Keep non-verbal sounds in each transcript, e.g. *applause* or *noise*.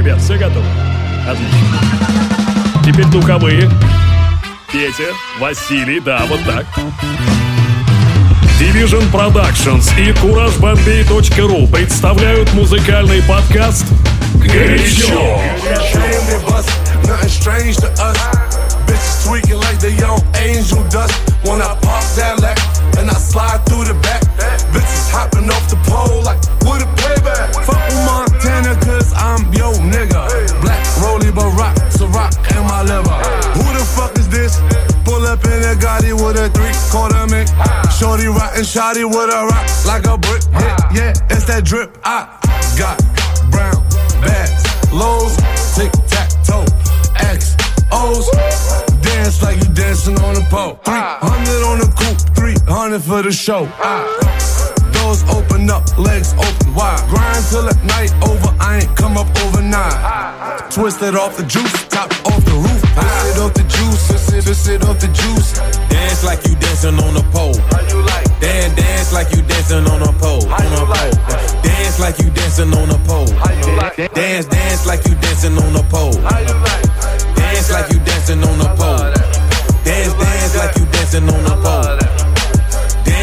Ребят, все готовы? Отлично. Теперь духовые. Петя, Василий, да, вот так. Division Productions и CourageBombay.ru представляют музыкальный подкаст «Горячо». Fuck with Montana, cause I'm yo nigga. Black Rolly Barack, Ciroc, and my liver. Who the fuck is this? Pull up in a Gotti with a three quarter mink. Shorty rockin' shotty with a rock like a brick. Yeah, yeah, it's that drip. I got brown bags, lows, tic tac toe, X O's. Dance like you dancing on a pole. 300 on the coupe, 300 for the show. Doors open up, legs open wide. Grind till at night over, I ain't come up overnight. Twisted off the juice, top off the roof. Twist it off the juice, twist it, twist it off the juice. Dance like you dancing on a pole. How you like? Dan dance like you dancing on a pole. How On you a like? pole. Dance like you dancing on a pole. How you like? Dance, dance like you dancing on a pole. How you like? Dance like you dancing on a pole. Dance, dance like you dancing on a pole.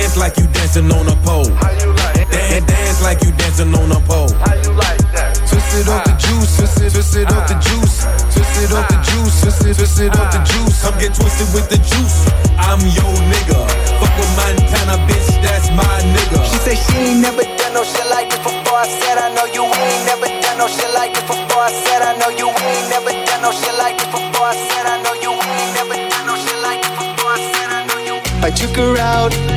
Dance like you dancing on a pole. How you like? Dance, dance like you dancing on a pole. How you like that? Twist it up the ah. juice, twist it, twist it off the juice, twist it up the ah. juice, twist it, twist it off the ah. juice. Come get twisted with the juice. I'm your nigga. Fuck with Montana, bitch, that's my nigga. She said she ain't never done no shit like this before. I said I know you ain't never done no shit like this before. I said I know you ain't never done no shit like this before. I said I know you ain't never done no shit like this before. I said I know you. I took her out.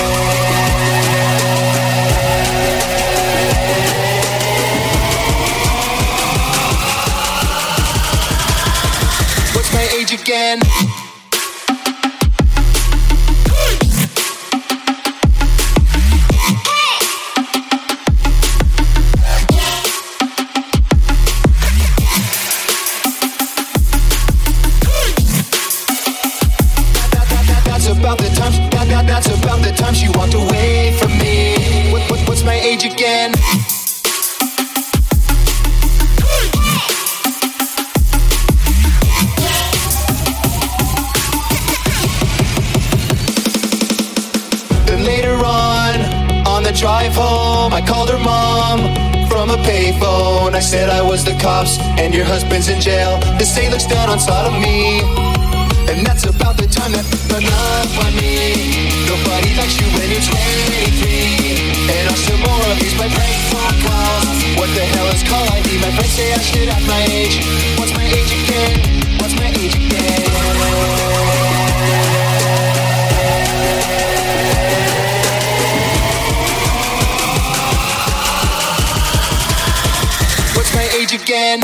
Again? Drive home, I called her mom from a payphone. I said I was the cops and your husband's in jail. The state looks down on sodomy. And that's about the time that hung up on me. Nobody likes you when you're 23. And I'll still more of these my prank phone calls. What the hell is call ID? My friends say I should have my age. What's my age again? What's my age again? Again?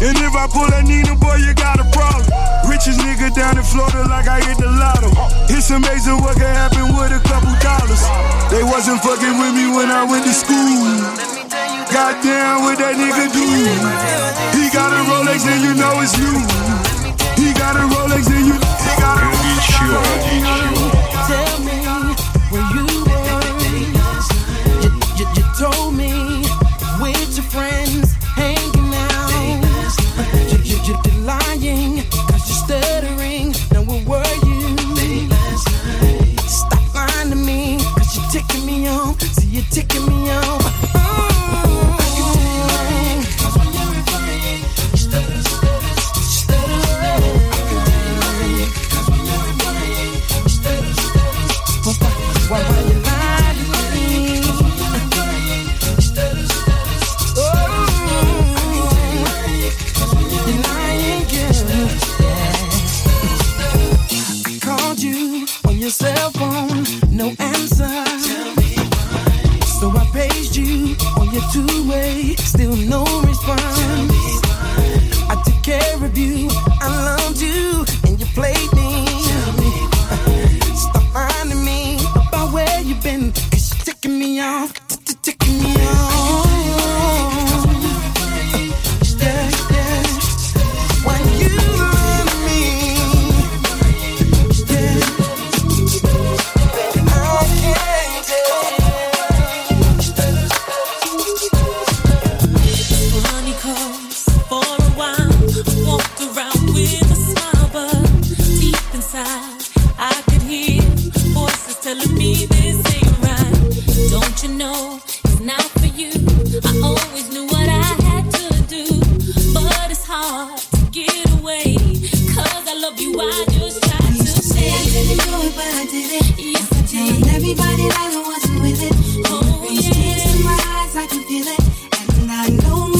And if I pull that Nina, boy, you got a problem. Richest nigga down in Florida, like I hit the lotto. It's amazing what can happen with a couple dollars. They wasn't fucking with me when I went to school. Goddamn, what that nigga do? He got a Rolex and you know it's new. He got a Rolex and you. He got a Rolex. I know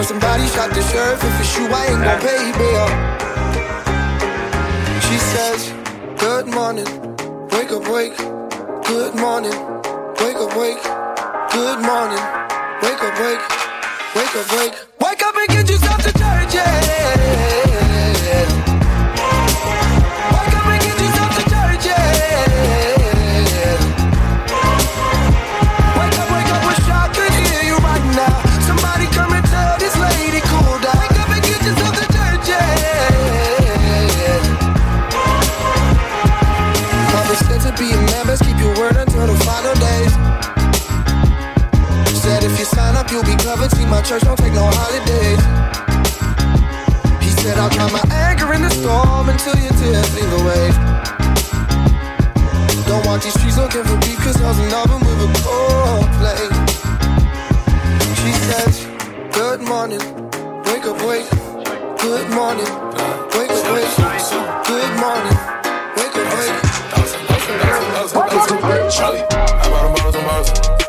Girl, somebody shot the sheriff. If it's you, I ain't gon' pay bail. She says, Good morning, wake up, wake. Good morning, wake up, wake. Good morning, wake up, wake. Wake up, wake. Wake up and get yourself to church, yeah. My church don't take no holidays. He said I'll try my anger in the storm until your tears lead the. Don't want these streets looking for beef, cause I was in love with a cold play. She says, Good morning, wake up, wake. Good morning, wake up, wake. Good morning, wake up, wake. Charlie, I bought them bottles on bottles.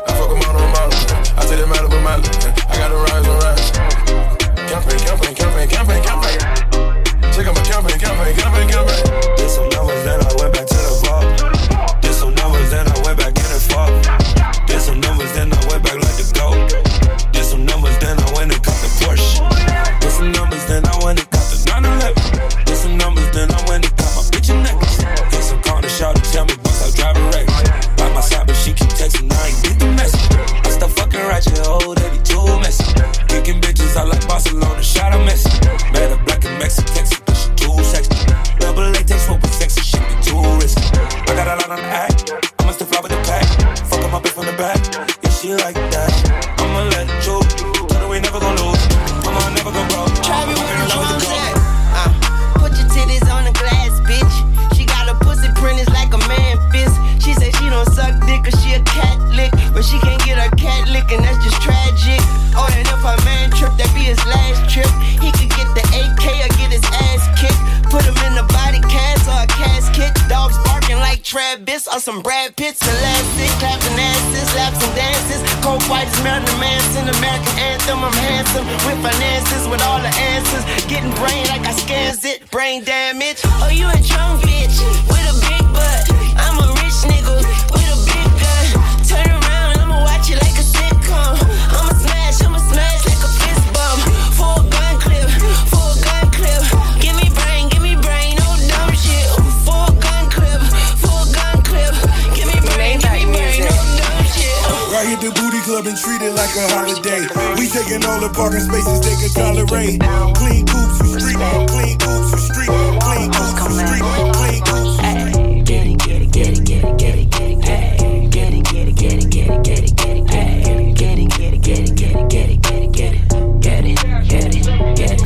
taking all the parking spaces they could tolerate. Clean coops for street, clean coops for street, clean coops for street, clean coops for street. Get it, get it, get it, get it, get it, get it, get it, get it, get it, get it, get it, get it, get it, get it, get it, get it, get it, get it, get it. Get it, get it, get it.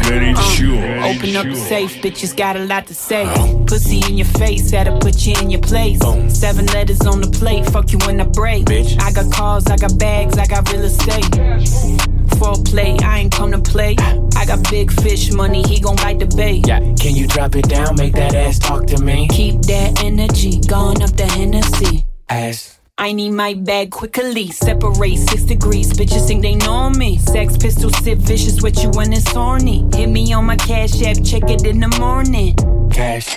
Open up the safe, bitches got a lot to say. Pussy in your face, had to put you in your place. Seven letters on the plate, fuck you when I break. I got cars, I got bags, I got real estate. Foreplay, I ain't come to play. I got big fish money, he gon' bite the bait. Yeah, can you drop it down, make that ass talk to me? Keep that energy, going up the Hennessy. Ass. I need my bag quickly. Separate six degrees. Bitches think they know me. Sex pistol sit vicious with you when it's horny. Hit me on my cash app, check it in the morning. Cash.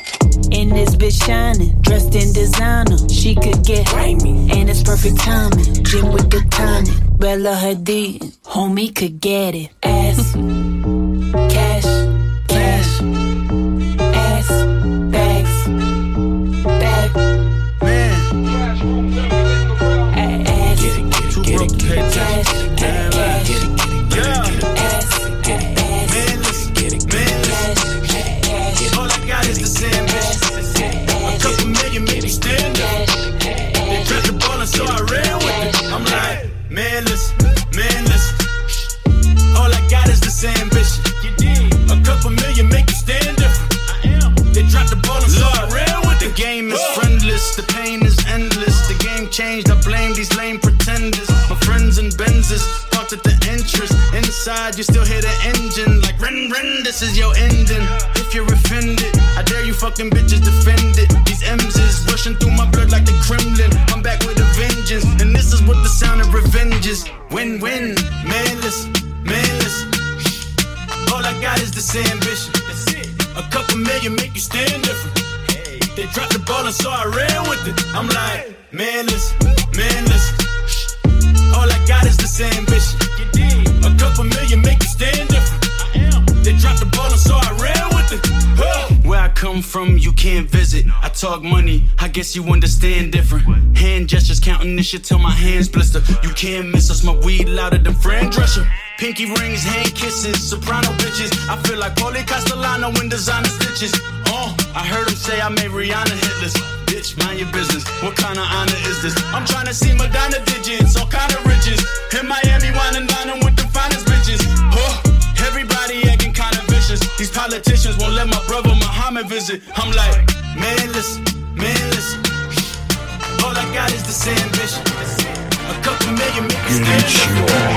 In this bitch shining, dressed in designer. She could get me, and it's perfect timing. Gym with the tonic, Bella Hadid, homie could get it. Ass, cash, cash, You still hear the engine like ren ren. This is your ending. If you're offended, I dare you Fucking bitches defend it. These M's is rushing through my blood like the Kremlin. I'm back with a vengeance, and this is what the sound of revenge is. Win win, manless, manless. All I got is this ambition. A couple million make you stand different. They dropped the ball and so I ran with it. I'm like, manless, manless. All I got is this ambition. Couple million make you stand different. They dropped the ball so I ran with it. Where I come from, you can't visit. I talk money, I guess you understand different. Hand gestures counting this shit till my hands blister. You can't miss us, my weed louder than Fran Drescher. Pinky rings, hand kisses, soprano bitches. I feel like Paulie Castellano in designer stitches. Oh, I heard him say I made Rihanna hitless. Bitch, mind your business. What kind of honor is this? I'm trying to see Madonna digits, all kind of riches. In Miami, winding dining with the finest bitches. Oh, everybody acting kind of vicious. These politicians won't let my brother Muhammad visit. I'm like, manless, manless. All I got is this ambition. A couple million make me stand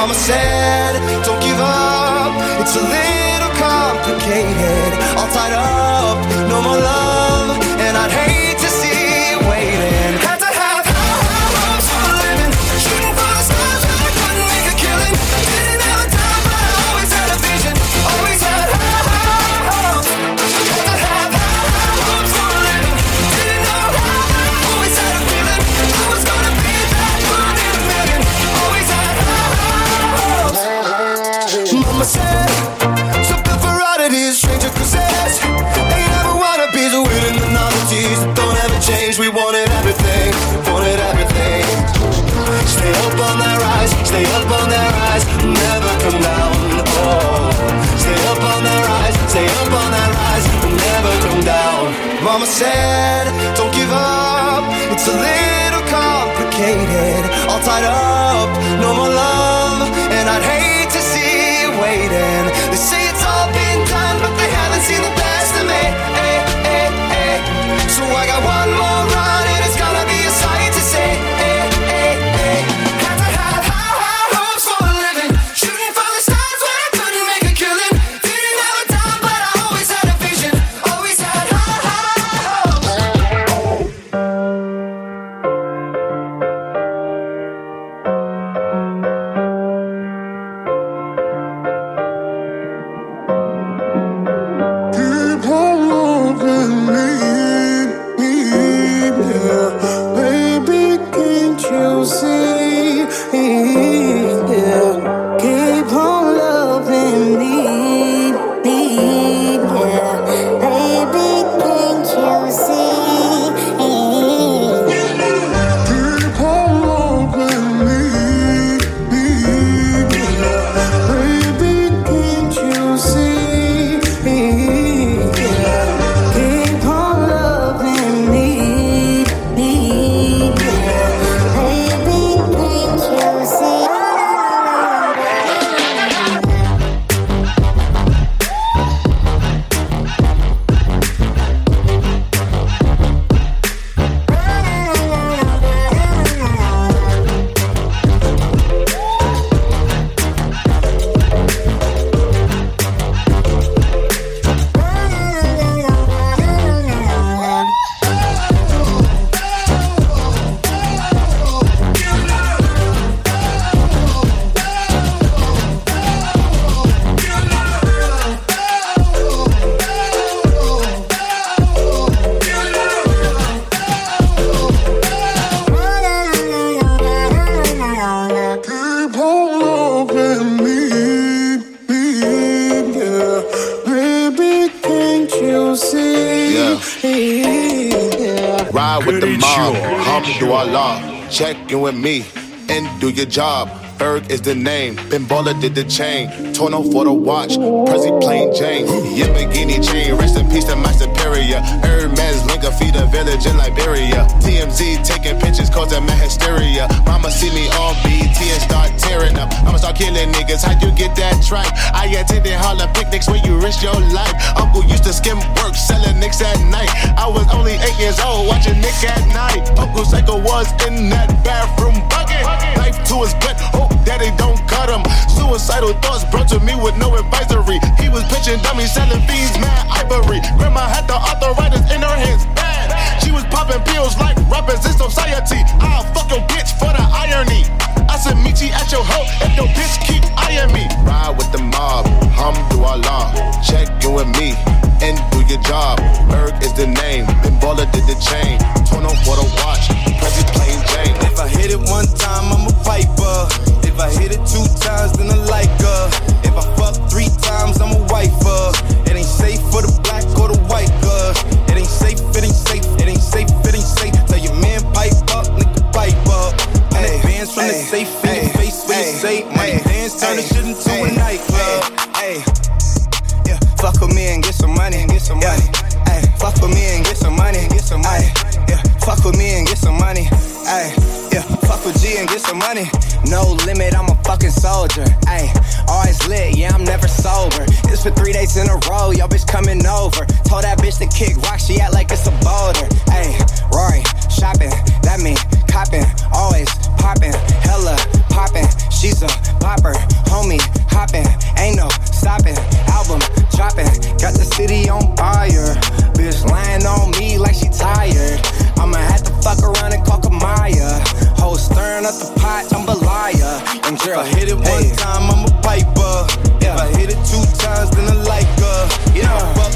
Mama said, don't give up, it's a Oh, stay up on stay up on never come down. Mama said, don't give up, it's a little complicated. All tied up, no more love, and I'd hate In with me and do your job. Berg is the name. Ben Baller did the chain. Torno for the watch. Prezi plain Jane. Yamagini chain. Rest in peace to my superior. Hermes Linka feed a village in Liberia. TMZ taking pictures causing my hysteria. Mama see me on BT and start up. I'ma start killing niggas. How you get that track? I attended Harlem picnics where you risk your life. Uncle used to skim work selling nicks at night. I was only eight years old watching Nick at night. Uncle Psycho was in that bathroom bucket. Knife to his gut. Hope daddy don't cut him. Suicidal thoughts brought to me with no advisory. He was pitching dummies, selling fiends, mad ivory. Grandma had the arthritis in her hands, bad. She was popping pills like rappers in society. I'll fuck your bitch for the irony. Your hoe if your bitch keep eyeing me. Ride with the mob, hum do Allah. Check in with me and do your job. Berg is the name, Ben Baller did the chain. Torn on for the watch, turn the shit into a nightclub. Hey, yeah, fuck with me and get some money, get some money. Hey, fuck with me and get some money, get some money. Yeah, fuck with me and get some money. Hey, yeah, fuck with G and get some money. No limit, I'm a fucking soldier. Ayy, always lit, yeah, I'm never sober. It's for three days in a row, yo bitch coming over. Told that bitch to kick rock, she act like it's a boulder. Ayy, Rory, shopping, that mean copping, always popping, hella popping. She's a popper, homie, hopping, ain't no stopping. Album dropping, got the city on fire. Bitch lying on me like she tired. I'ma have to fuck around and call Kamaya. Whole stirring up the pot, jambalaya. And girl, if I hit it one time, I'm a piper. If I hit it two times, then I like her. If I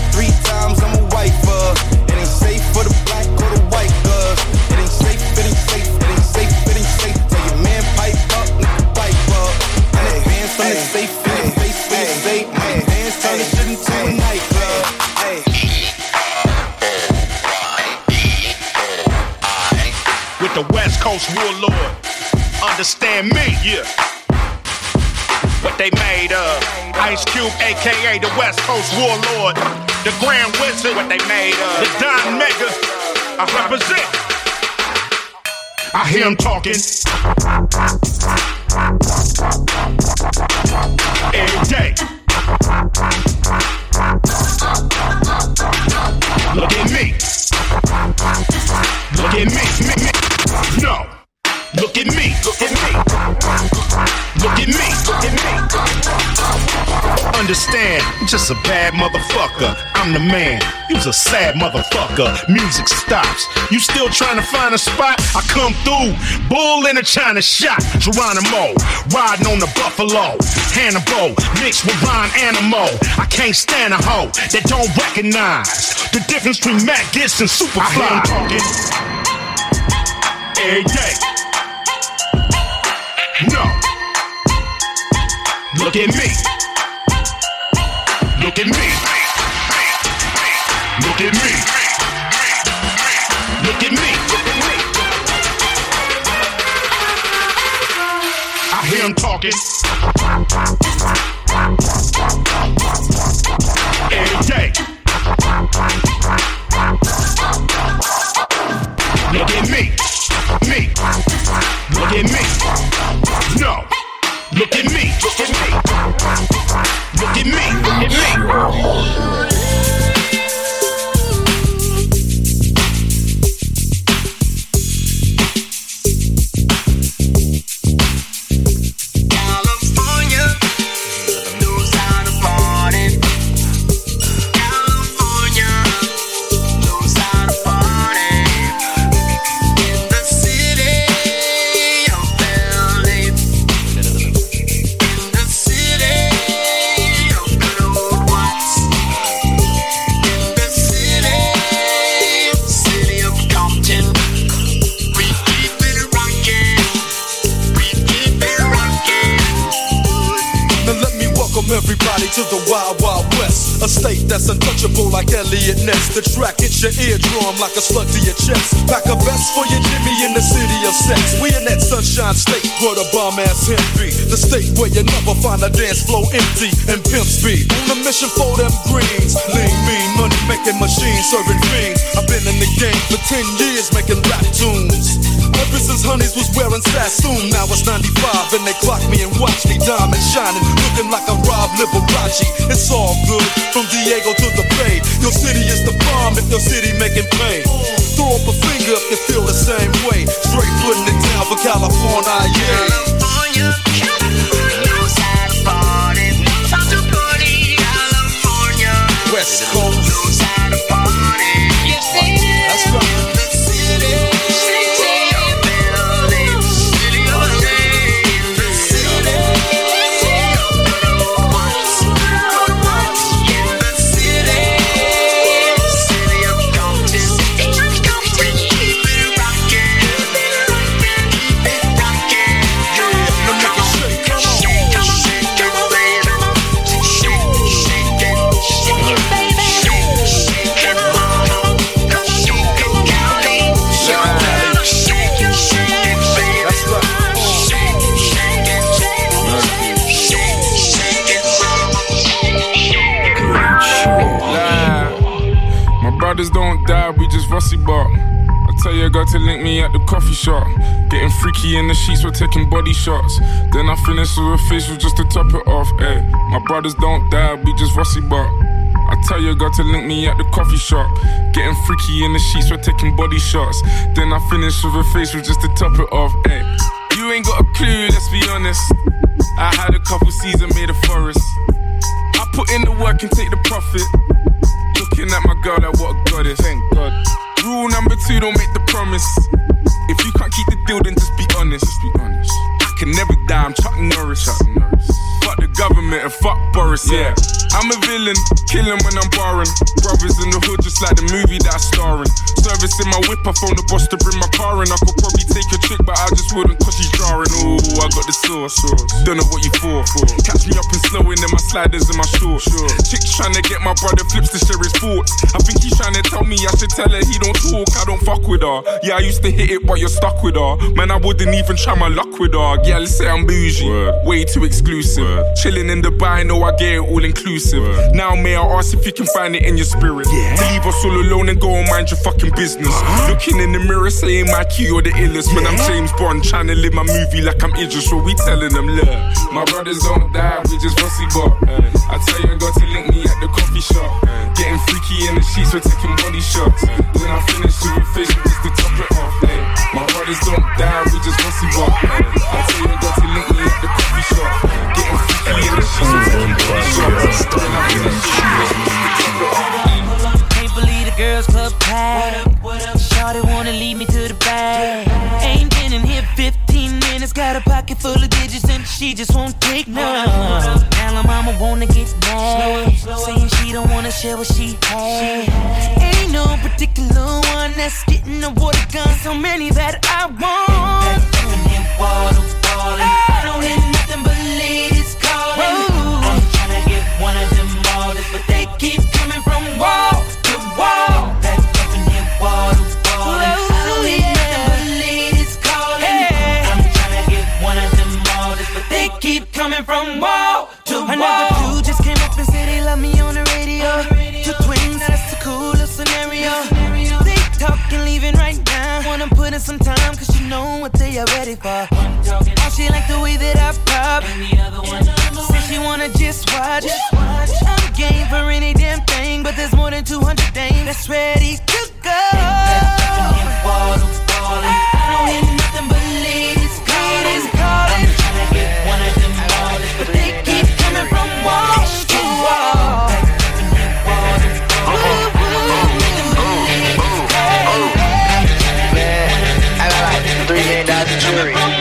Coast warlord. Understand me, yeah. What they made of. Ice Cube, aka the West Coast warlord. The Grand Wizard, what they made of. The Don Mega, I represent. I hear him talking. Every day. Look at me. Look at me. me. Look at me. Look at me. Look at me. Look at me. Understand, I'm just a bad motherfucker. I'm the man. You's a sad motherfucker. Music stops. You still trying to find a spot? I come through. Bull in a China shot. Geronimo. Riding on the buffalo. Hannibal. Mixed with Ron Animal. I can't stand a hoe that don't recognize the difference between Matt Gitz and Superfly. I hear 'em talking every day. Your eardrum like a slug sunshine state where the bomb ass hemp be. The state where you never find a dance floor empty and pimp speed. On a mission for them greens. Lean, mean, money making machines serving fiends. I've been in the game for 10 years making rap tunes. Ever since Honeys was wearing Sassoon, now it's 95 and they clock me and watch me diamond shining, looking like a Rob Liberace. It's all good from Diego to the Bay. Your city is the bomb if your city making pain. Throw up a finger if you feel the same way. Straight putting it down for California, yeah. West I tell your girl to link me at the coffee shop. Getting freaky in the sheets, we're taking body shots. Then I finish with a facial just to top it off. Ay. My brothers don't die, we just rusty bark. I tell your girl to link me at the coffee shop. Getting freaky in the sheets, we're taking body shots. Then I finish with a facial just to top it off. Ay. You ain't got a clue, let's be honest. I had a couple seasons made a forest. I put in the work and take the profit. Looking at my girl like what a goddess. Thank God. Rule number two, don't make the promise. If you can't keep the deal, then just be honest. Just be honest. I can never die, I'm Chuck Norris. Chuck Norris. Government and fuck Boris, yeah. I'm a villain, killing when I'm barring. Brothers in the hood, just like the movie that I star in. Servicing my whip, I phone the boss to bring my car in. I could probably take a trick, but I just wouldn't cause she's jarring. Ooh, I got the sauce. Don't know what you for. Catch me up and slowing in my sliders and my shorts. Chicks trying to get my brother flips to share his thoughts. I think he's trying to tell me I should tell her he don't talk, I don't fuck with her. Yeah, I used to hit it, but you're stuck with her. Man, I wouldn't even try my luck with her. Yeah, let's say I'm bougie. Way too exclusive. Chilling in Dubai, know I get it all inclusive. Now, may I ask if you can find it in your spirit? To leave us all alone and go and mind your fucking business. Uh-huh. Looking in the mirror, saying my key or the illest. Man, I'm James Bond, trying to live my movie like I'm Idris. So we telling them, look, my brothers don't die, we just rusty bot. I tell you, I got to link me at the coffee shop. Getting freaky in the sheets, we're taking body shots. Then I finish a facial just to top it off. Ay. My brothers don't die, we just rusty bot. She just won't take none. Now her mama wanna get mad. Saying she don't wanna share what she had. Ain't no particular one that's getting the water gun. So many that I want. Are ready for. Oh, she like the way that I pop. Say she wanna just watch. I'm game for any damn thing, but there's more than 200 dames that's ready to go. Million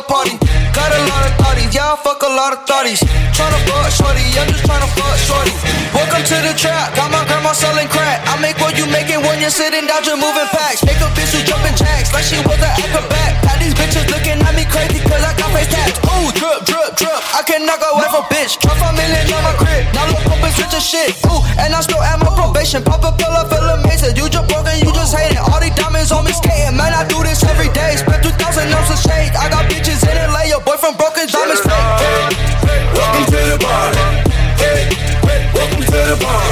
to party. Got a lot of thotties, yeah, I fuck a lot of thotties. Tryna fuck shorty, I'm just tryna fuck shorty. Welcome to the trap, got my grandma selling crack. I make what you making when you're sitting down, just moving packs. Make a bitch who jumping jacks like she was an acrobat. Got these bitches looking at me crazy cause I got face tats. Ooh, drip. Drip, drip, I can knock away from bitch. Drop a million on my crib. Now look up and switch the shit. Ooh, and I'm still at my probation. Pop a pill, I feel amazing. You just broken, you just hating. All these diamonds on me skating. Man, I do this every day. Spent 2,000 ounces of shade. I got bitches in LA. Your boyfriend broken diamonds fake. Welcome to the party. Hey, hey, welcome to the party.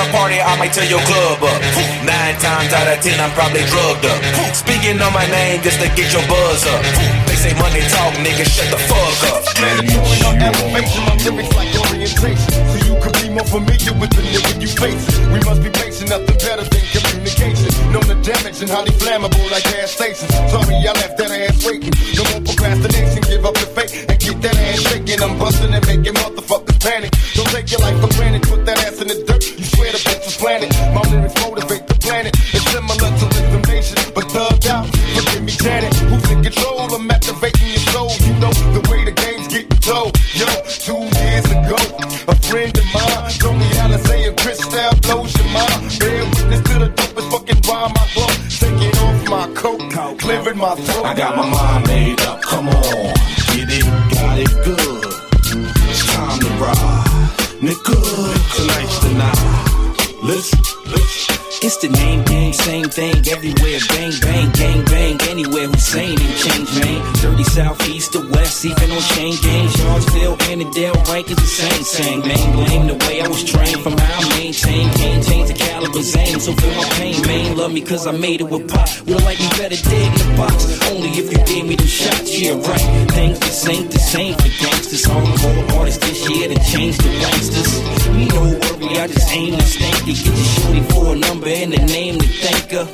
Welcome to the party, I might tear your club up. Nine times out of ten, I'm probably drugged up. Speaking on my name just to get your buzz up. They say money talk, nigga, shut the fuck up. elevation, my lyrics like orientation. So you could be more familiar with the nigga you face. We must be patient, nothing better than communication. Know the damage and highly flammable like gas stations. Sorry, I left that ass waiting. No more procrastination, give up the fake and get that ass shaking. I'm busting and making motherfuckers panic. Don't take your life for granted, put that ass in the dirt. You swear planted. My lyrics motivate the planet. It's similar to Rhythm Nation, but thugged out. Forgive me, Janet. Who's in control? I'm activating your soul. You know the way the game's getting told. Yo, two years ago, a friend of mine told me how to say a crystal blows your mind. Bear witness to the dopest fucking rhyme I wrote. Taking off my coat, clearing my throat. I got my mind made thing everywhere. Bang, bang, gang, bang. Anywhere Hussein ain't change, man. 30 southeast to west, even on chain gang. Charlottesville, Annandale, rank is the same, same. Man, blame the way I was trained from how I maintain. Can't change the caliber's aim, so feel my pain, man. Love me cause I made it with pop. Would like me better dead in the box. Only if you gave me the shots, yeah, right. Things just ain't the same for gangsters. Hardcore artists this year to change the gangsters. No worry, I just aim to stank it. Get the shorty for a number and a name to thank her.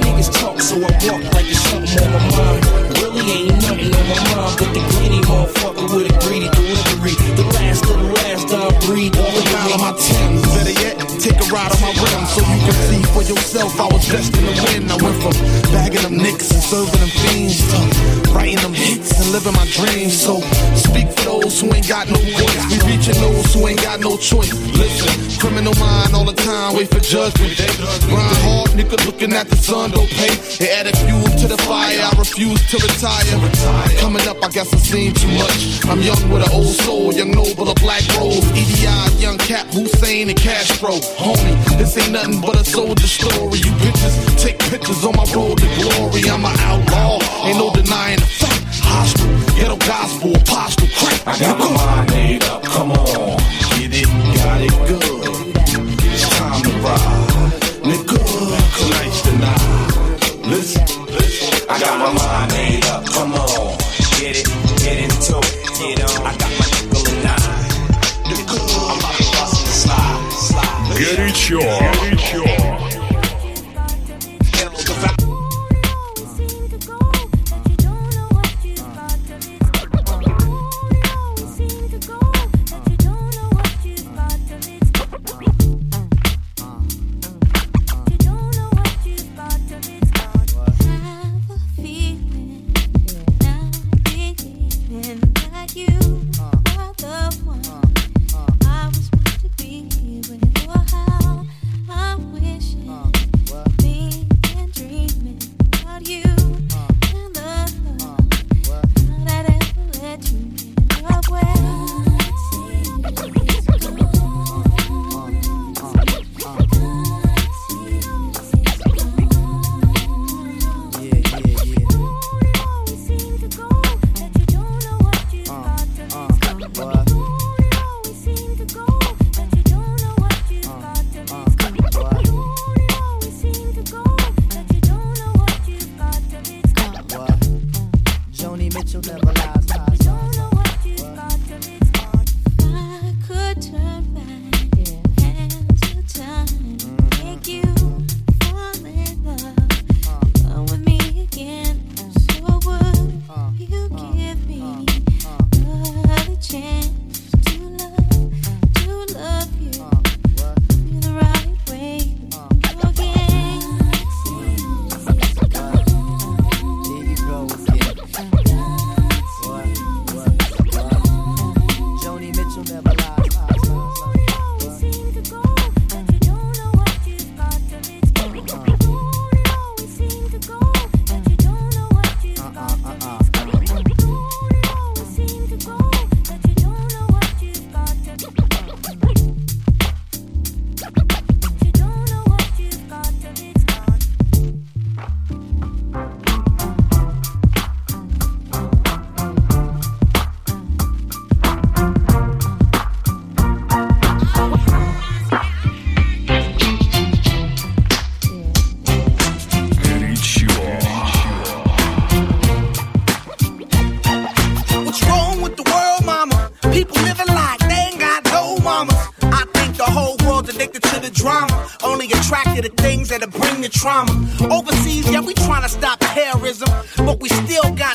Niggas talk, so I walk like it's something on my mind. Really ain't nothing on my mind, but the greedy motherfucker with a greedy delivery. The last of the last I breathe. All the mile on my Tim's. Better yet, take a ride on my rim so you can see for yourself I was destined to win. I went from bagging them nicks and serving them fiends to writing them hits and living my dreams. So speak for those who ain't got no voice. We reaching those who ain't got no choice. Listen, criminal mind all the time, wait for judgment day. Grind hard, nigga, looking at the sun, don't pay. It added fuel to the fire, I refuse to retire. Coming up, I guess I've seen too much. I'm young with an old soul, young noble, a black rose. EDI, young Cap, Hussein, and Kastro. Homie, this ain't nothing but a soldier story. You bitches take pictures on my road to glory. I'm an outlaw, ain't no denying the fact. Hostile, ghetto gospel, apostle, crack. I got my mind made up, come on. Get it, got it good. The drama. Only attracted to things that'll bring the trauma. Overseas, yeah, we trying to stop terrorism. But we still got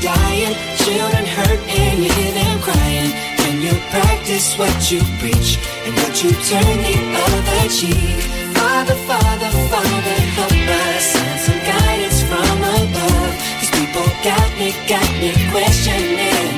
dying, children hurt and you hear them crying. Can you practice what you preach and what you turn the other cheek. Father, Father, Father, help us send some guidance from above. These people got me, got me questioning.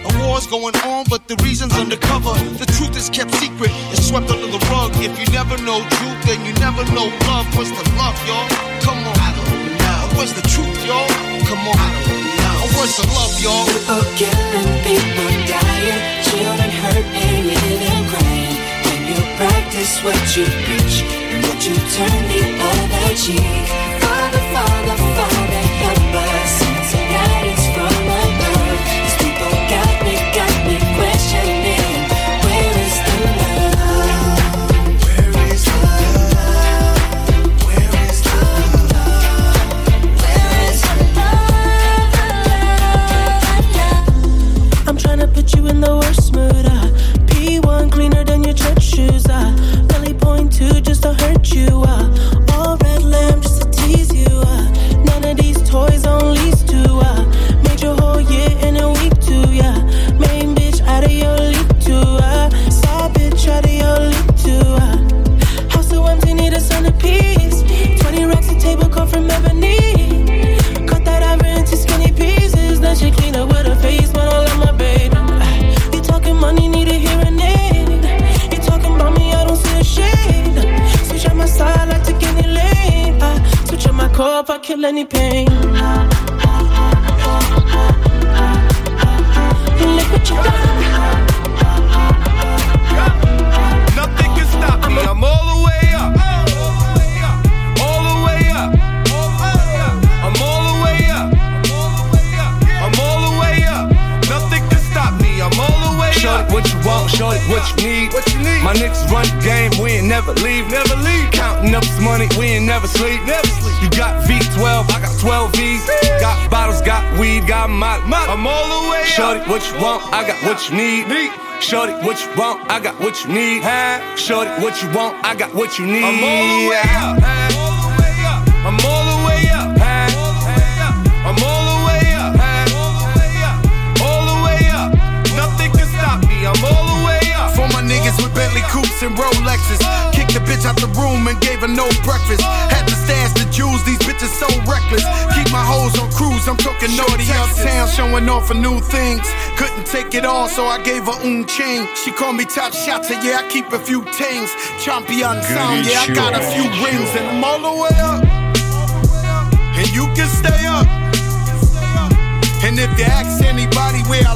War's going on, but the reason's undercover. The truth is kept secret, it's swept under the rug. If you never know truth, then you never know love. What's the love, y'all? Come on. I don't know. What's the truth, y'all? Come on. I don't know. What's the love, y'all? People killing, people dying, children hurt and crying. When you practice what you preach and what you turn the other cheek. Father, Father, Father, you. Uh. Cup, I kill any pain. You look what you done. Nothing can stop me. I'm all the way up. All the way up. I'm all the way up. All the way up, I'm all the way up. Nothing can stop me. I'm all the way Shorty, up. what you want, shorty, what you need. What you need? My niggas run the game, we ain't never leave. Never leave. Counting up some money, we ain't never sleep. Never sleep. You got V12, I got 12 V's. Got bottles, got weed, got my. I'm all the way Shorty, up. what you want, I got what you need. Shorty, what you want, I got what you need. Shorty, what you want, I got what you need. I'm all the way up. All the way up. I'm all the way up. I'm all the way up. All the way up. Nothing can stop me. I'm all the way up. For my niggas with Bentley coupes and Rolexes. Bitch out the room and gave her no breakfast. Had to stash the jewels, these bitches so reckless. Keep my hoes on cruise, I'm talking no uptown, showing off for new things. Couldn't take it all, so I gave her un chain. She called me top shotter, yeah, I keep a few things. Champion sound, yeah, I got a few rings, and I'm all the way up. And you can stay up. And if you ask anybody where I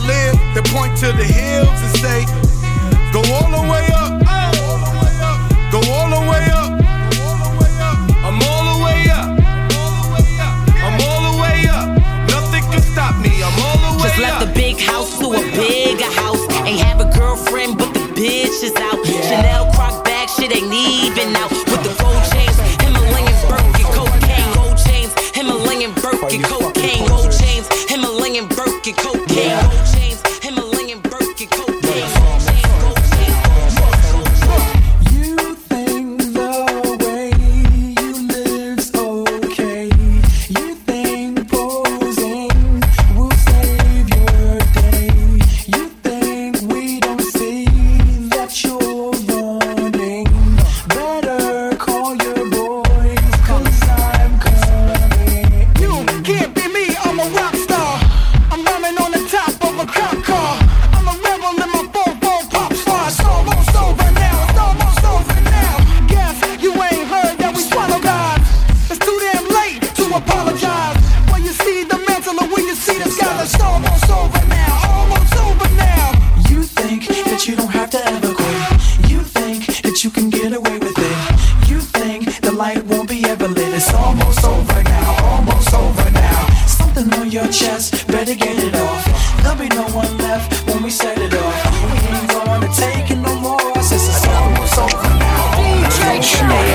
there'll be no one left when we set it off. We ain't gonna take it no more since it's almost over now.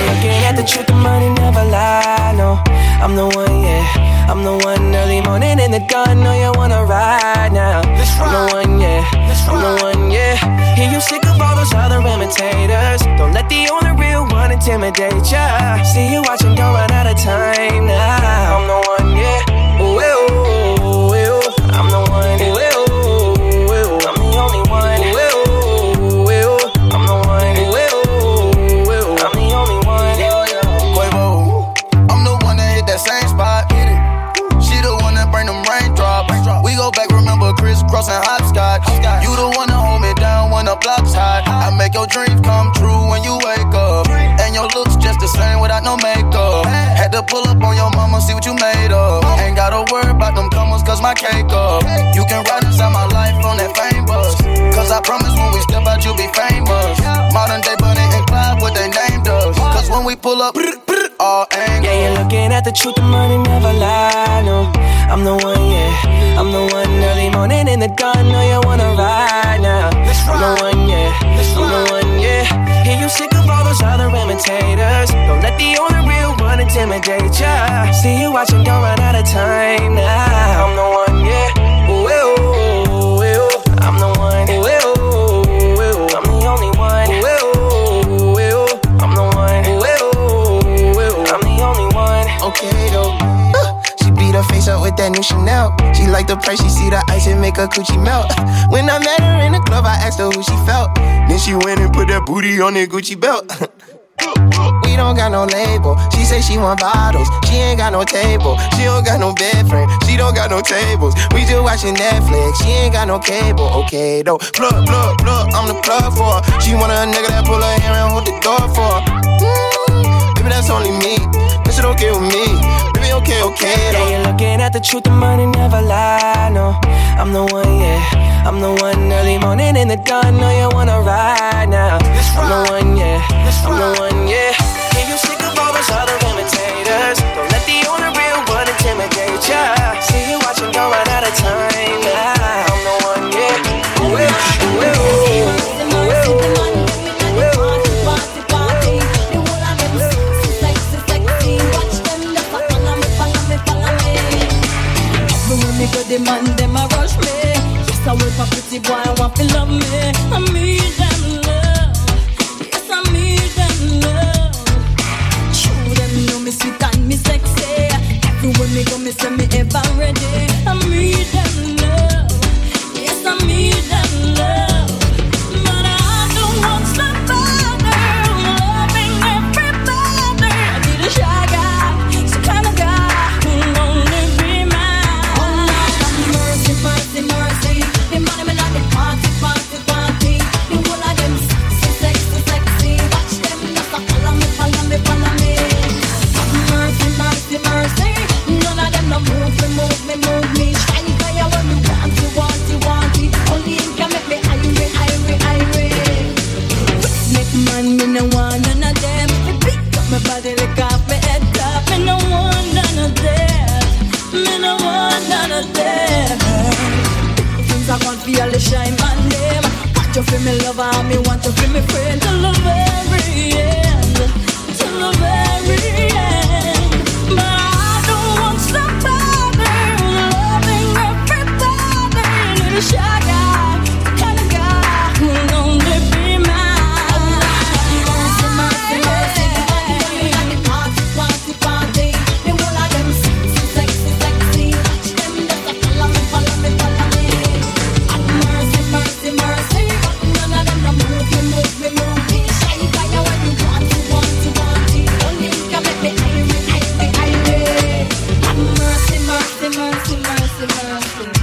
Looking at the truth, the money never lie. No, I'm the one, yeah. I'm the one early morning in the gun. No, you wanna ride now. I'm the one, yeah. I'm the one, yeah. Hear you sick of all those other imitators. Don't let the only real one intimidate ya. See you watching, going out of time now. To pull up on your mama, see what you made of. Ain't gotta worry about them comers, cause my cake up. You can ride inside my life on that fame bus. Cause I promise when we step out, you'll be famous. Modern day Bonnie and Clyde, what they named us. Cause when we pull up, all angles. Yeah, you're looking at the truth, the money never lie. No, I'm the one, yeah. I'm the one early morning in the dawn. Know you wanna ride now. I'm the one, yeah. I'm the one, yeah. Hear you sick those other imitators. Don't let the only real one intimidate ya. See you watching, don't run out of time now. I'm the one, yeah. Ooh, ooh, ooh. I'm the one. I'm the only one. I'm the one. I'm the only one. Okay though. Uh, She beat her face up with that new Chanel. She like the price, she see the ice and make her coochie melt. When I met her in the club, I asked her who she felt. She went and put that booty on that Gucci belt. *laughs* We don't got no label. She say she want bottles. She ain't got no table. She don't got no bed frame. She don't got no tables. We just watching Netflix. She ain't got no cable. Okay though. Plug, plug, plug. I'm the plug for her. She want a nigga that pull her hair and hold the door for her. Mm, baby, that's only me. This shit okay with me. Okay, okay Yeah, you're looking at the truth, the money never lie. No, I'm the one, yeah. I'm the one early morning in the dawn. Know you wanna ride now. I'm the one, yeah. I'm the one, yeah. Hear you sick of all those other imitators. Don't let the only real one intimidate ya. See you watching, don't run out of time now. I'm the one, yeah. Ooh, ooh, ooh, ooh, the man them a rush me. Yes, I wait for pretty boy, I want to love me. I need Sebastian.